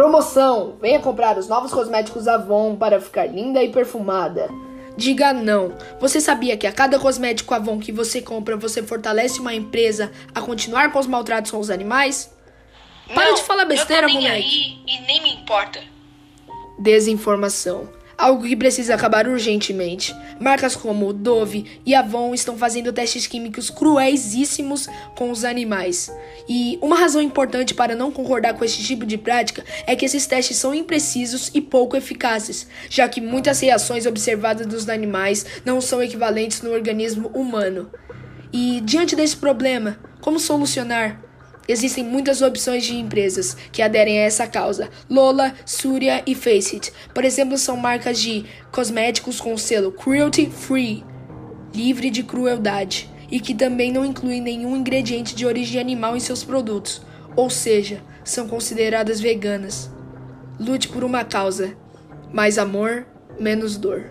Promoção! Venha comprar os novos cosméticos Avon para ficar linda e perfumada. Diga não. Você sabia que a cada cosmético Avon que você compra, você fortalece uma empresa a continuar com os maltratos com os animais? Para Não, de falar besteira, eu tô nem moleque. aí e nem me importa. Desinformação. Algo que precisa acabar urgentemente. Marcas como Dove e Avon estão fazendo testes químicos cruelíssimos com os animais. E uma razão importante para não concordar com esse tipo de prática é que esses testes são imprecisos e pouco eficazes, já que muitas reações observadas dos animais não são equivalentes no organismo humano. E diante desse problema, como solucionar? Existem muitas opções de empresas que aderem a essa causa. Lola, Surya e Faceit, por exemplo, são marcas de cosméticos com selo cruelty free, livre de crueldade, e que também não incluem nenhum ingrediente de origem animal em seus produtos, ou seja, são consideradas veganas. Lute por uma causa. Mais amor, menos dor.